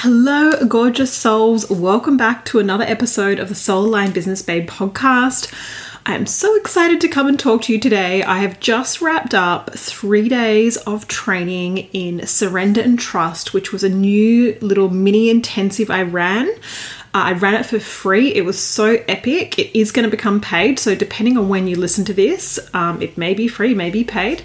Hello, gorgeous souls. Welcome back to another episode of the Soul Aligned Business Babe podcast. I am so excited to come and talk to you today. I have just wrapped up three days of training in Surrender and Trust, which was a new little mini intensive I ran. I ran it for free. It was so epic. It is going to become paid. So, depending on when you listen to this, um, it may be free, may be paid.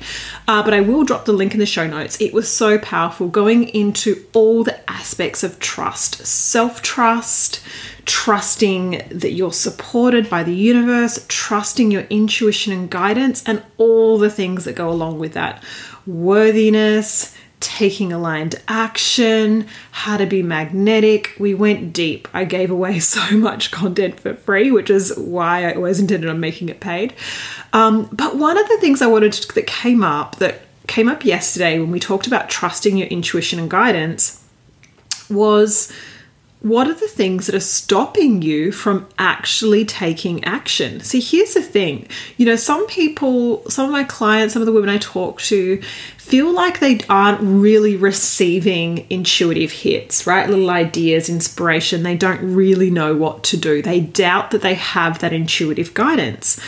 Uh, but I will drop the link in the show notes. It was so powerful going into all the aspects of trust self trust, trusting that you're supported by the universe, trusting your intuition and guidance, and all the things that go along with that worthiness taking aligned action, how to be magnetic. We went deep. I gave away so much content for free, which is why I always intended on making it paid. Um, but one of the things I wanted to, that came up that came up yesterday when we talked about trusting your intuition and guidance was what are the things that are stopping you from actually taking action? See, here's the thing. You know, some people, some of my clients, some of the women I talk to feel like they aren't really receiving intuitive hits, right? Little ideas, inspiration. They don't really know what to do. They doubt that they have that intuitive guidance.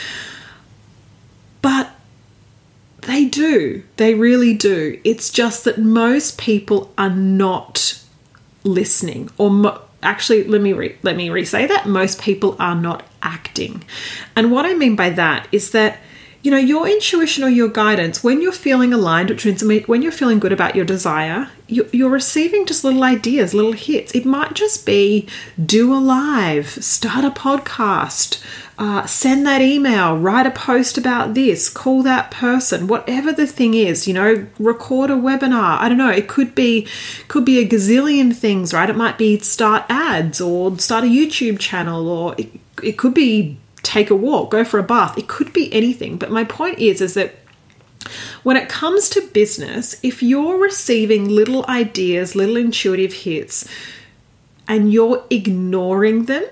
But they do. They really do. It's just that most people are not listening or actually let me re- let me re-say that most people are not acting. And what i mean by that is that you know your intuition or your guidance when you're feeling aligned which means when you're feeling good about your desire you're receiving just little ideas little hits it might just be do a live start a podcast uh, send that email, write a post about this, call that person, whatever the thing is, you know, record a webinar. I don't know. It could be could be a gazillion things, right? It might be start ads or start a YouTube channel, or it, it could be take a walk, go for a bath. It could be anything. But my point is, is that when it comes to business, if you're receiving little ideas, little intuitive hits, and you're ignoring them,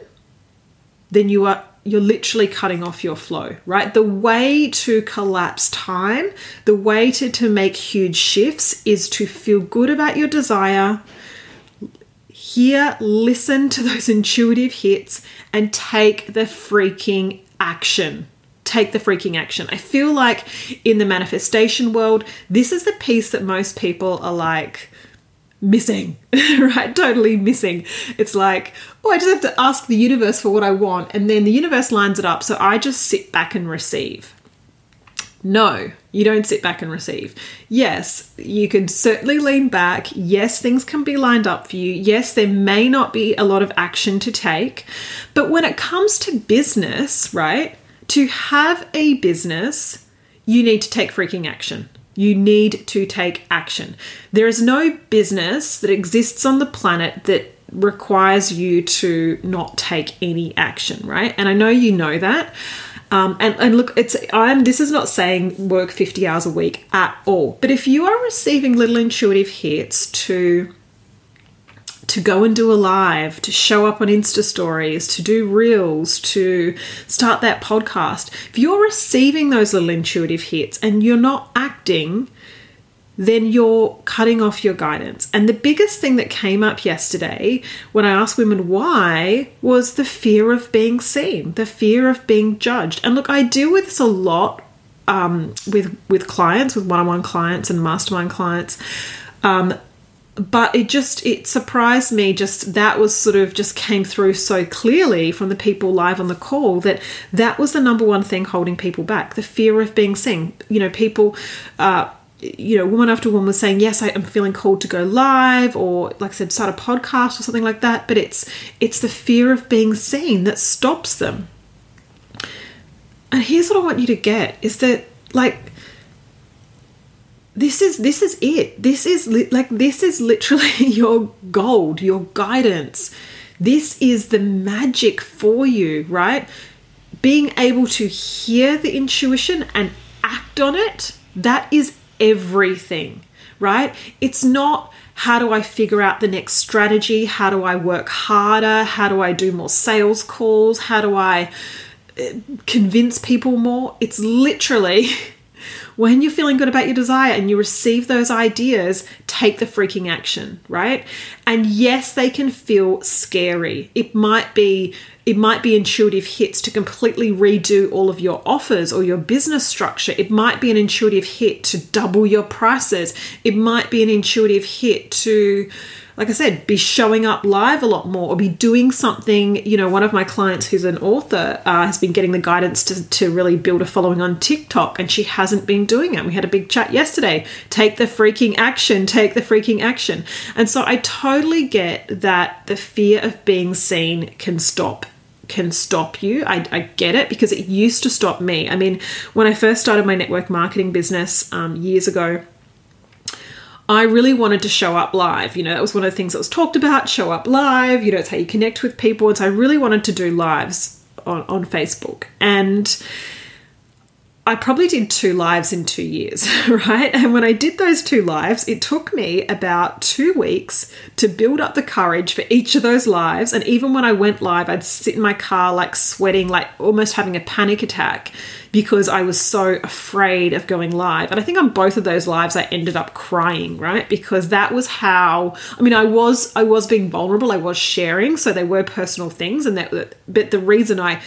then you are you're literally cutting off your flow, right? The way to collapse time, the way to, to make huge shifts is to feel good about your desire, hear, listen to those intuitive hits, and take the freaking action. Take the freaking action. I feel like in the manifestation world, this is the piece that most people are like, missing, right? Totally missing. It's like, oh, I just have to ask the universe for what I want, and then the universe lines it up, so I just sit back and receive. No, you don't sit back and receive. Yes, you can certainly lean back. Yes, things can be lined up for you. Yes, there may not be a lot of action to take. But when it comes to business, right, to have a business, you need to take freaking action. You need to take action. There is no business that exists on the planet that requires you to not take any action, right? And I know you know that. Um, and, and look, it's I'm this is not saying work 50 hours a week at all. But if you are receiving little intuitive hits to to go and do a live, to show up on Insta stories, to do reels, to start that podcast, if you're receiving those little intuitive hits and you're not acting, then you're cutting off your guidance. And the biggest thing that came up yesterday when I asked women why was the fear of being seen, the fear of being judged. And look, I deal with this a lot um, with with clients, with one-on-one clients and mastermind clients. Um, but it just it surprised me just that was sort of just came through so clearly from the people live on the call that that was the number one thing holding people back the fear of being seen you know people uh, you know woman after woman was saying yes I, am feeling called to go live or like i said start a podcast or something like that. But it's it's the fear of being seen that stops them. And here's what i want you to get is that like this is this is it. This is li- like this is literally your gold your guidance. This is the magic for you right? Being able to hear the intuition and act on it that is everything right? It's not how do i figure out the next strategy? How do i work harder? How do i do more sales calls? How do i uh, convince people more? It's literally when you're feeling good about your desire and you receive those ideas, take the freaking action, right? And yes, they can feel scary. It might be it might be intuitive hits to completely redo all of your offers or your business structure. It might be an intuitive hit to double your prices. It might be an intuitive hit to like I said, be showing up live a lot more or be doing something. You know, one of my clients who's an author uh, has been getting the guidance to, to really build a following on TikTok and she hasn't been doing it. We had a big chat yesterday. Take the freaking action, take the freaking action. And so I totally get that the fear of being seen can stop can stop you. I, I, get it because it used to stop me. I mean, when I first started my network marketing business um, years ago, I really wanted to show up live. You know, that was one of the things that was talked about show up live. You know, it's how you connect with people. And so I really wanted to do lives on, on Facebook. And I probably did two lives in two years, right? And when I did those two lives, it took me about two weeks to build up the courage for each of those lives. And even when I went live, I'd sit in my car, like sweating, like almost having a panic attack because I was so afraid of going live. And I think on both of those lives, I ended up crying, right? Because that was how, I mean, I was, I was being vulnerable. I was sharing. So they were personal things. And that, but the reason I,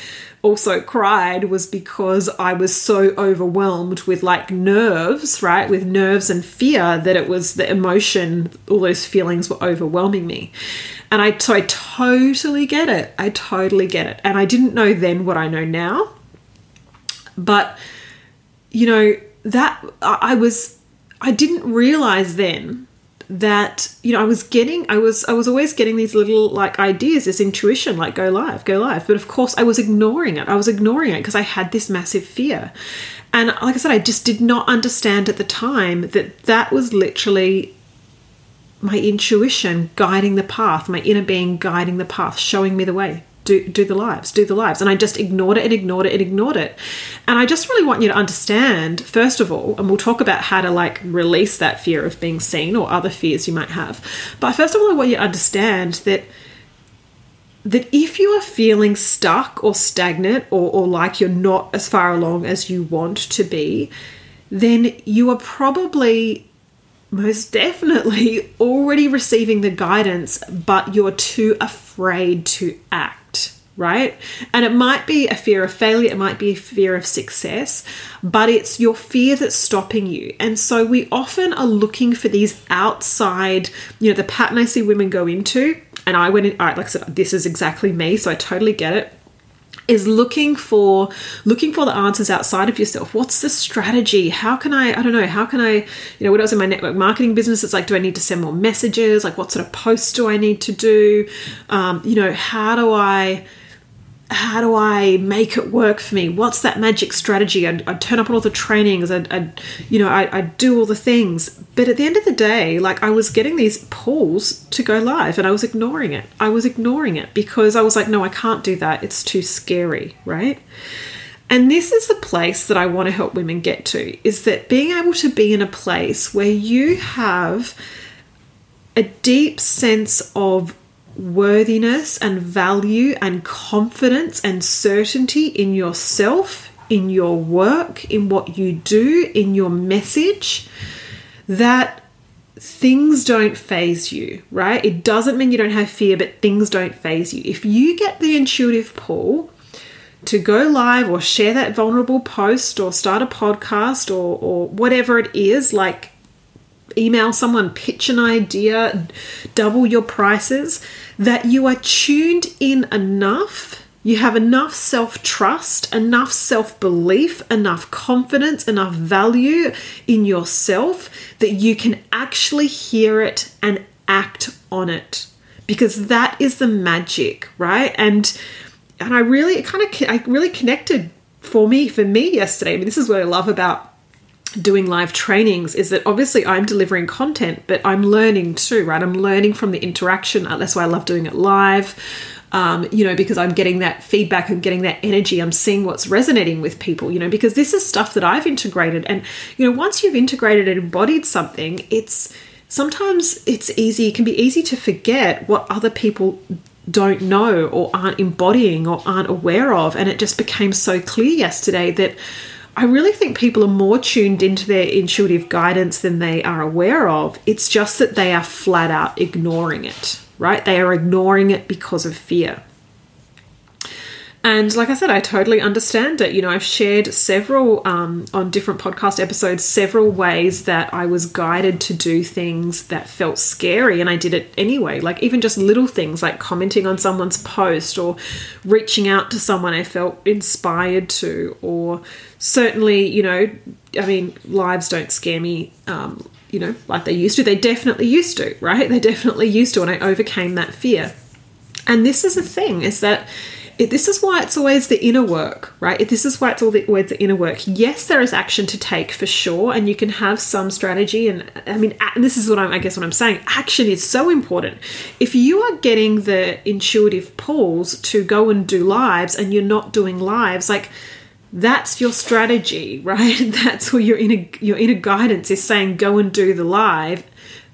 also cried was because I was so overwhelmed with like nerves, right? With nerves and fear that it was the emotion, all those feelings were overwhelming me. And I so I totally get it. I totally get it. And I didn't know then what I know now. But you know, that I was I didn't realize then that you know i was getting i was i was always getting these little like ideas this intuition like go live go live. But of course i was ignoring it. I was ignoring it because i had this massive fear. And like i said i just did not understand at the time that that was literally my intuition guiding the path my inner being guiding the path showing me the way do do the lives, do the lives. And I just ignored it and ignored it and ignored it. And I just really want you to understand, first of all, and we'll talk about how to like release that fear of being seen or other fears you might have. But first of all, I want you to understand that that if you are feeling stuck or stagnant or, or like you're not as far along as you want to be, then you are probably most definitely already receiving the guidance, but you're too afraid to act right? And it might be a fear of failure, it might be a fear of success, but it's your fear that's stopping you. And so we often are looking for these outside, you know, the pattern I see women go into, and I went in, all right, like I said, this is exactly me, so I totally get it is looking for looking for the answers outside of yourself. What's the strategy? How can i i don't know how can i you know when i was in my network marketing business it's like do i need to send more messages? Like what sort of posts do i need to do? Um, you know how do i how do I make it work for me? What's that magic strategy? I'd, I'd turn up on all the trainings. I'd, I'd you know, I, would do all the things. But at the end of the day, like I was getting these pulls to go live and I was ignoring it. I was ignoring it because I was like, no, I can't do that. It's too scary, right? And this is the place that I want to help women get to is that being able to be in a place where you have a deep sense of worthiness and value and confidence and certainty in yourself, in your work, in what you do, in your message, that things don't faze you, right? It doesn't mean you don't have fear, but things don't faze you. If you get the intuitive pull to go live or share that vulnerable post or start a podcast or, or whatever it is, like email someone, pitch an idea, double your prices, that you are tuned in enough. You have enough self trust, enough self belief, enough confidence, enough value in yourself that you can actually hear it and act on it. Because that is the magic, right? And and I really it kind of I really connected for me for me yesterday. I mean, this is what I love about doing live trainings is that obviously I'm delivering content, but I'm learning too, right? I'm learning from the interaction. That's why I love doing it live. Um, you know, because I'm getting that feedback and getting that energy. I'm seeing what's resonating with people, you know, because this is stuff that I've integrated. And, you know, once you've integrated and embodied something, it's sometimes it's easy, it can be easy to forget what other people don't know or aren't embodying or aren't aware of. And it just became so clear yesterday that I really think people are more tuned into their intuitive guidance than they are aware of. It's just that they are flat out ignoring it, right? They are ignoring it because of fear. And like I said, I totally understand it. You know, I've shared several um, on different podcast episodes, several ways that I was guided to do things that felt scary, and I did it anyway. Like even just little things like commenting on someone's post or reaching out to someone I felt inspired to, or certainly, you know, I mean, lives don't scare me. Um, you know, like they used to. They definitely used to, right? They definitely used to, and I overcame that fear. And this is the thing: is that it, this is why it's always the inner work, right? This is why it's always the inner work. Yes, there is action to take for sure, and you can have some strategy. And I mean, and this is what I'm, I guess, what I'm saying. Action is so important. If you are getting the intuitive pulls to go and do lives, and you're not doing lives, like that's your strategy, right? That's what your inner your inner guidance is saying. Go and do the live,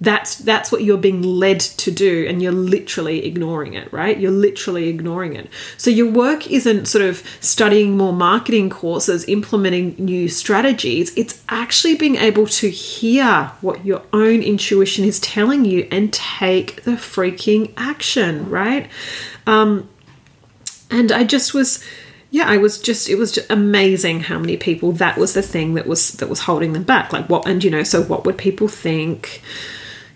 that's that's what you're being led to do and you're literally ignoring it right? You're literally ignoring it. So your work isn't sort of studying more marketing courses implementing new strategies. It's actually being able to hear what your own intuition is telling you and take the freaking action right? Um and i just was yeah i was just it was just amazing how many people that was the thing that was that was holding them back. Like what and you know so what would people think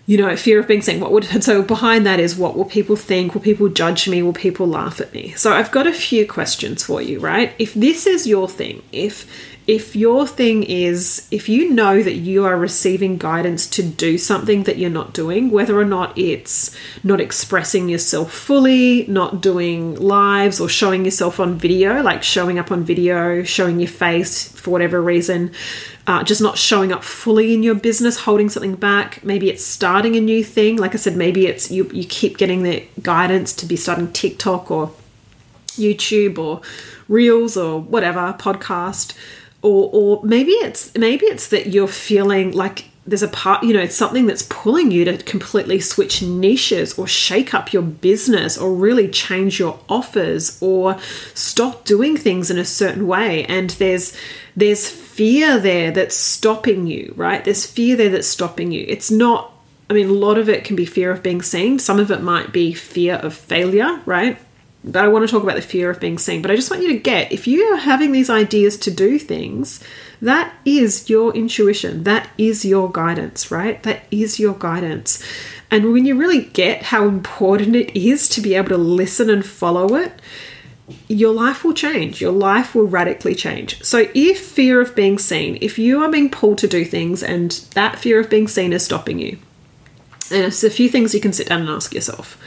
you know, fear of being seen. What would so behind that is what will people think? Will people judge me? Will people laugh at me? So I've got a few questions for you, right? If this is your thing, if if your thing is if you know that you are receiving guidance to do something that you're not doing whether or not it's not expressing yourself fully not doing lives or showing yourself on video like showing up on video showing your face for whatever reason uh, just not showing up fully in your business, holding something back. Maybe it's starting a new thing. Like I said, maybe it's you, you keep getting the guidance to be starting TikTok or YouTube or Reels or whatever podcast. Or, or maybe it's maybe it's that you're feeling like there's a part you know it's something that's pulling you to completely switch niches or shake up your business or really change your offers or stop doing things in a certain way. And there's there's fear there that's stopping you right? There's fear there that's stopping you. It's not i mean a lot of it can be fear of being seen. Some of it might be fear of failure right but I want to talk about the fear of being seen. But I just want you to get if you are having these ideas to do things, that is your intuition. That is your guidance, right? That is your guidance. And when you really get how important it is to be able to listen and follow it, your life will change. Your life will radically change. So, if fear of being seen, if you are being pulled to do things and that fear of being seen is stopping you, and it's a few things you can sit down and ask yourself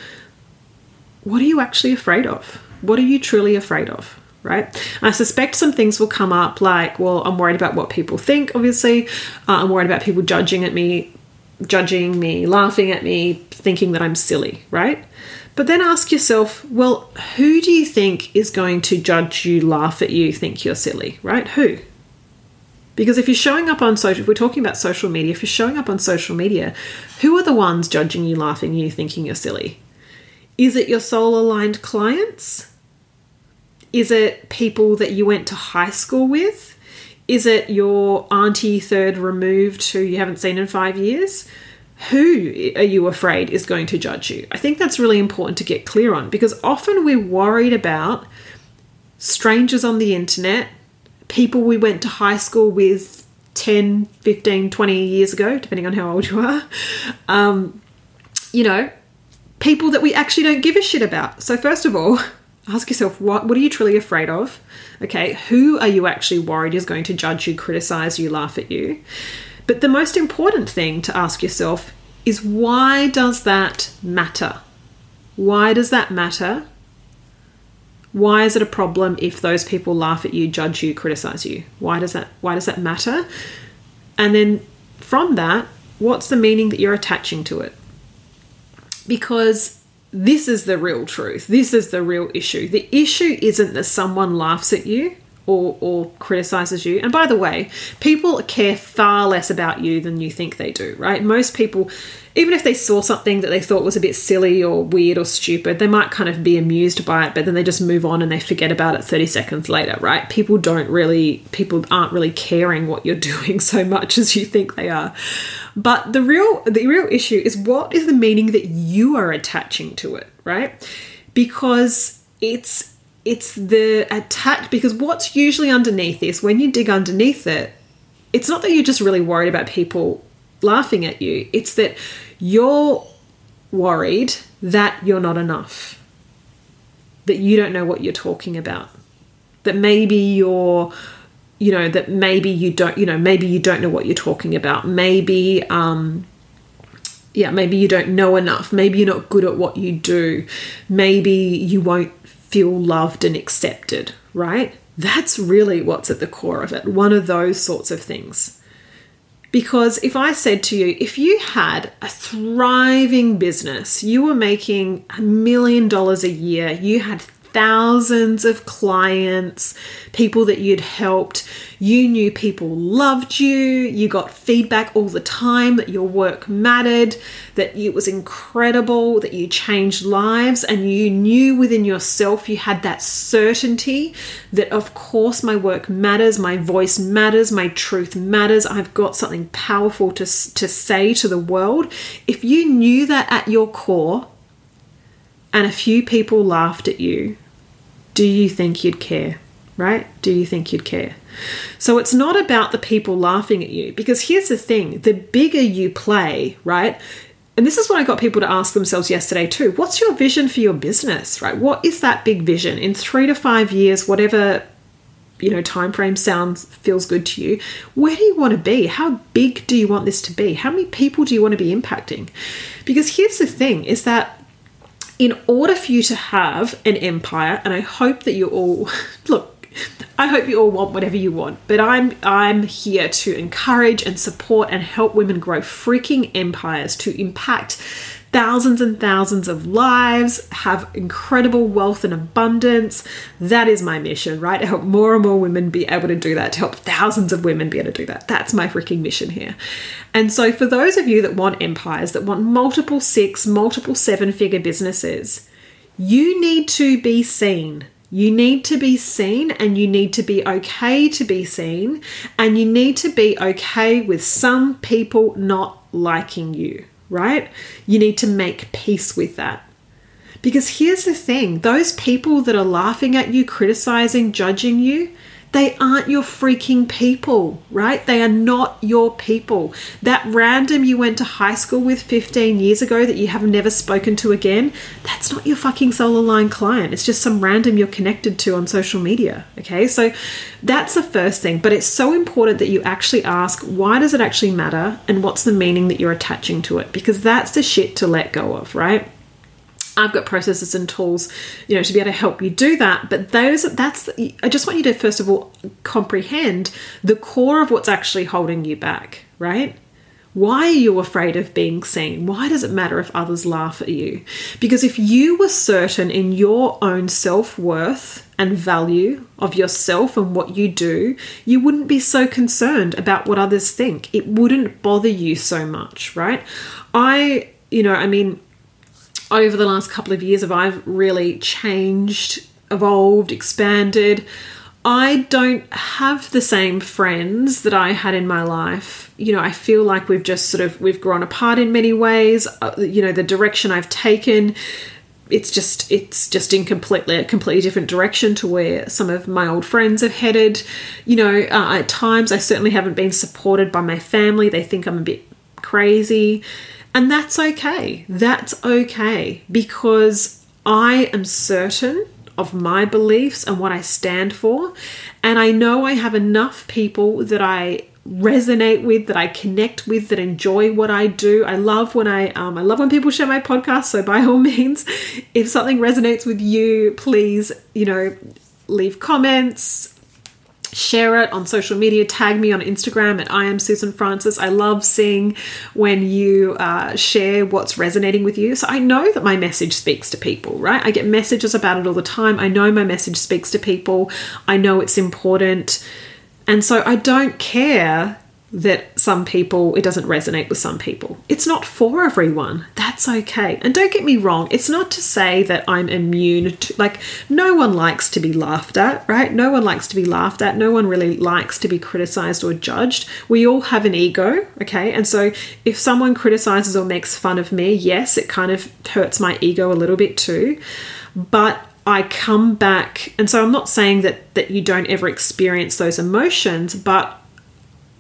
what are you actually afraid of? What are you truly afraid of? Right? I suspect some things will come up like, well, I'm worried about what people think, obviously. Uh, I'm worried about people judging at me, judging me, laughing at me, thinking that I'm silly, right? But then ask yourself, well, who do you think is going to judge you, laugh at you, think you're silly, right? Who? Because if you're showing up on social, if we're talking about social media, if you're showing up on social media, who are the ones judging you, laughing you, thinking you're silly? Is it your soul aligned clients? Is it people that you went to high school with? Is it your auntie third removed who you haven't seen in five years? Who are you afraid is going to judge you? I think that's really important to get clear on because often we're worried about strangers on the internet, people we went to high school with 10, 15, 20 years ago, depending on how old you are. Um, you know, people that we actually don't give a shit about. So, first of all, ask yourself what, what are you truly afraid of? Okay, who are you actually worried is going to judge you, criticize you, laugh at you? But the most important thing to ask yourself is why does that matter? Why does that matter? Why is it a problem if those people laugh at you, judge you, criticize you? Why does that why does that matter? And then from that, what's the meaning that you're attaching to it? Because this is the real truth. This is the real issue. The issue isn't that someone laughs at you or, or criticizes you. And by the way, people care far less about you than you think they do, right? Most people, even if they saw something that they thought was a bit silly or weird or stupid, they might kind of be amused by it, but then they just move on and they forget about it 30 seconds later, right? People don't really, people aren't really caring what you're doing so much as you think they are. But the real, the real issue is what is the meaning that you are attaching to it, right? Because it's it's the attack because what's usually underneath this when you dig underneath it it's not that you're just really worried about people laughing at you. It's that you're worried that you're not enough. That you don't know what you're talking about. That maybe you're you know that maybe you don't you know maybe you don't know what you're talking about maybe um yeah maybe you don't know enough maybe you're not good at what you do maybe you won't feel loved and accepted, right? That's really what's at the core of it. One of those sorts of things. Because if I said to you, if you had a thriving business, you were making a million dollars a year, you had thousands of clients, people that you'd helped. You knew people loved you. You got feedback all the time that your work mattered, that it was incredible, that you changed lives, and you knew within yourself you had that certainty that, of course, my work matters, my voice matters, my truth matters. I've got something powerful to, to say to the world. If you knew that at your core, and a few people laughed at you, do you think you'd care? Right? Do you think you'd care? So it's not about the people laughing at you because here's the thing the bigger you play, right? And this is what I got people to ask themselves yesterday too. What's your vision for your business, right? What is that big vision in 3 to 5 years, whatever you know time frame sounds feels good to you where do you want to be how big do you want this to be how many people do you want to be impacting because here's the thing is that in order for you to have an empire, and I hope that you all look, I hope you all want whatever you want, but I'm I'm here to encourage and support and help women grow freaking empires to impact thousands and thousands of lives, have incredible wealth and abundance. That is my mission, right? To help more and more women be able to do that, to help thousands of women be able to do that. That's my freaking mission here. And so, for those of you that want empires, that want multiple six, multiple seven figure businesses, you need to be seen. You need to be seen and you need to be okay to be seen, and you need to be okay with some people not liking you right? You need to make peace with that. Because here's the thing those people that are laughing at you, criticizing, judging you, they aren't your freaking people, right? They are not your people. That random you went to high school with 15 years ago that you have never spoken to again, that's not your fucking soul aligned client. It's just some random you're connected to on social media, okay? So that's the first thing. But it's so important that you actually ask why does it actually matter and what's the meaning that you're attaching to it? Because that's the shit to let go of, right? I've got processes and tools, you know, to be able to help you do that. But those, that's, I just want you to first of all comprehend the core of what's actually holding you back, right? Why are you afraid of being seen? Why does it matter if others laugh at you? Because if you were certain in your own self worth and value of yourself and what you do, you wouldn't be so concerned about what others think. It wouldn't bother you so much, right? I, you know, I mean, over the last couple of years, I've really changed, evolved, expanded. I don't have the same friends that I had in my life. You know, I feel like we've just sort of we've grown apart in many ways. Uh, you know, the direction I've taken it's just it's just in completely a completely different direction to where some of my old friends have headed. You know, uh, at times I certainly haven't been supported by my family. They think I'm a bit crazy, and that's okay. That's okay because I am certain of my beliefs and what I stand for. And I know I have enough people that I resonate with, that I connect with, that enjoy what I do. I love when I um, I love when people share my podcast. So by all means, if something resonates with you, please you know leave comments, share it on social media tag me on instagram at i am susan francis. I love seeing when you uh, share what's resonating with you. So i know that my message speaks to people right? I get messages about it all the time. I know my message speaks to people. I know it's important. And so i don't care that some people it doesn't resonate with some people. It's not for everyone. That's okay. And don't get me wrong, it's not to say that I'm immune to like no one likes to be laughed at, right? No one likes to be laughed at. No one really likes to be criticized or judged. We all have an ego, okay? And so if someone criticizes or makes fun of me, yes, it kind of hurts my ego a little bit too. But I come back and so I'm not saying that that you don't ever experience those emotions, but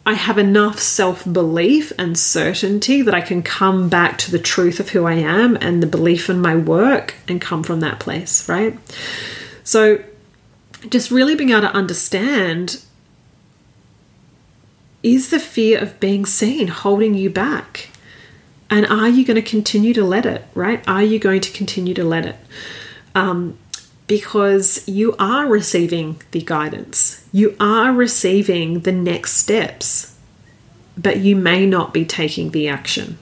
I have enough self belief and certainty that I can come back to the truth of who I am and the belief in my work and come from that place, right? So, just really being able to understand is the fear of being seen holding you back? And are you going to continue to let it, right? Are you going to continue to let it? Um, because you are receiving the guidance, you are receiving the next steps, but you may not be taking the action.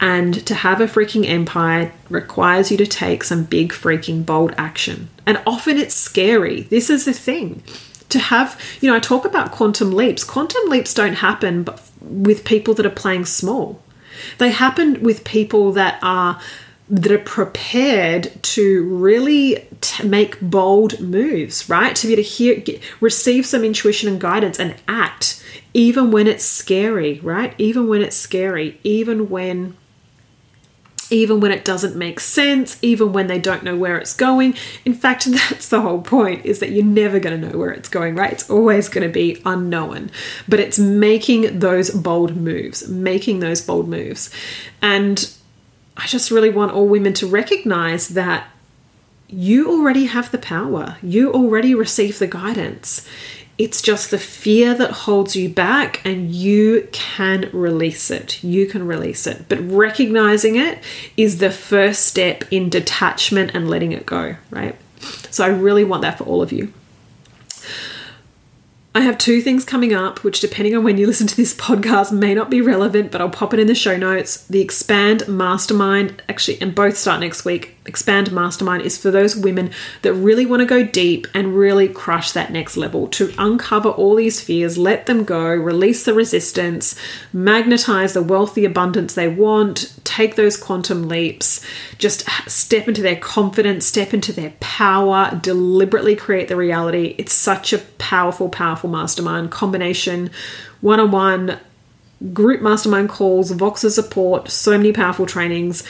And to have a freaking empire requires you to take some big, freaking, bold action. And often it's scary. This is the thing. To have, you know, I talk about quantum leaps. Quantum leaps don't happen with people that are playing small, they happen with people that are that are prepared to really t- make bold moves, right? To be able to hear, get, receive some intuition and guidance and act, even when it's scary, right? Even when it's scary, even when even when it doesn't make sense, even when they don't know where it's going. In fact, that's the whole point is that you're never going to know where it's going, right? It's always going to be unknown. But it's making those bold moves, making those bold moves. And I just really want all women to recognize that you already have the power, you already receive the guidance. It's just the fear that holds you back, and you can release it. You can release it. But recognizing it is the first step in detachment and letting it go, right? So I really want that for all of you. I have two things coming up, which, depending on when you listen to this podcast, may not be relevant, but I'll pop it in the show notes. The Expand Mastermind, actually, and both start next week. Expand Mastermind is for those women that really want to go deep and really crush that next level to uncover all these fears, let them go, release the resistance, magnetize the wealthy abundance they want, take those quantum leaps, just step into their confidence, step into their power, deliberately create the reality. It's such a powerful, powerful, powerful mastermind combination, one on one group mastermind calls, Voxer support, so many powerful trainings.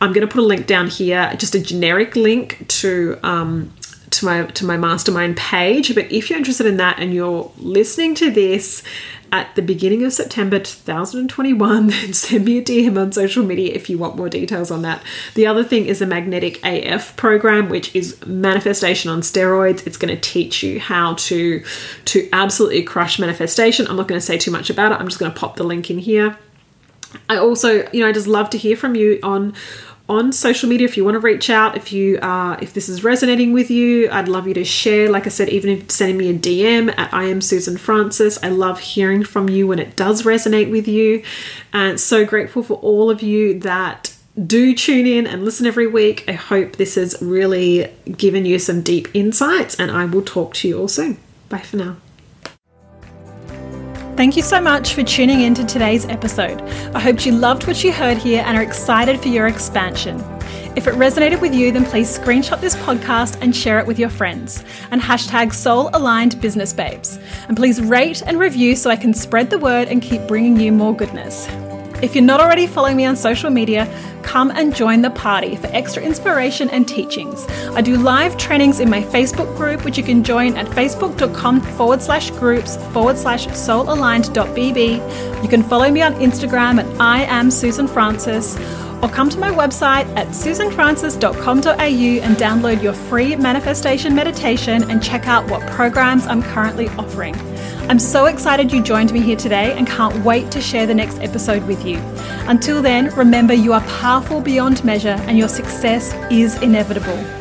I'm going to put a link down here, just a generic link to um, to my to my mastermind page. But if you're interested in that and you're listening to this at the beginning of September 2021, then send me a DM on social media if you want more details on that. The other thing is the Magnetic AF program, which is manifestation on steroids. It's going to teach you how to to absolutely crush manifestation. I'm not going to say too much about it. I'm just going to pop the link in here. I also, you know, I just love to hear from you on on social media if you want to reach out. If you uh, if this is resonating with you, I'd love you to share. Like I said, even if sending me a DM at I am Susan Francis. I love hearing from you when it does resonate with you, and so grateful for all of you that do tune in and listen every week. I hope this has really given you some deep insights, and I will talk to you all soon. Bye for now. Thank you so much for tuning in to today's episode. I hope you loved what you heard here and are excited for your expansion. If it resonated with you, then please screenshot this podcast and share it with your friends. And hashtag soul aligned business babes. And please rate and review so I can spread the word and keep bringing you more goodness. If you're not already following me on social media, come and join the party for extra inspiration and teachings. I do live trainings in my Facebook group, which you can join at facebook.com forward slash groups forward slash soulaligned.bb. You can follow me on Instagram at I am Susan Francis or come to my website at susanfrancis.com.au and download your free manifestation meditation and check out what programs I'm currently offering. I'm so excited you joined me here today and can't wait to share the next episode with you. Until then, remember you are powerful beyond measure and your success is inevitable.